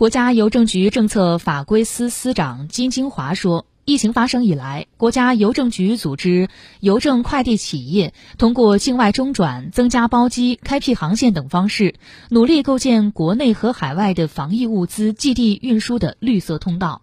国家邮政局政策法规司司长金金华说，疫情发生以来，国家邮政局组织邮政快递企业通过境外中转、增加包机、开辟航线等方式，努力构建国内和海外的防疫物资寄递运输的绿色通道。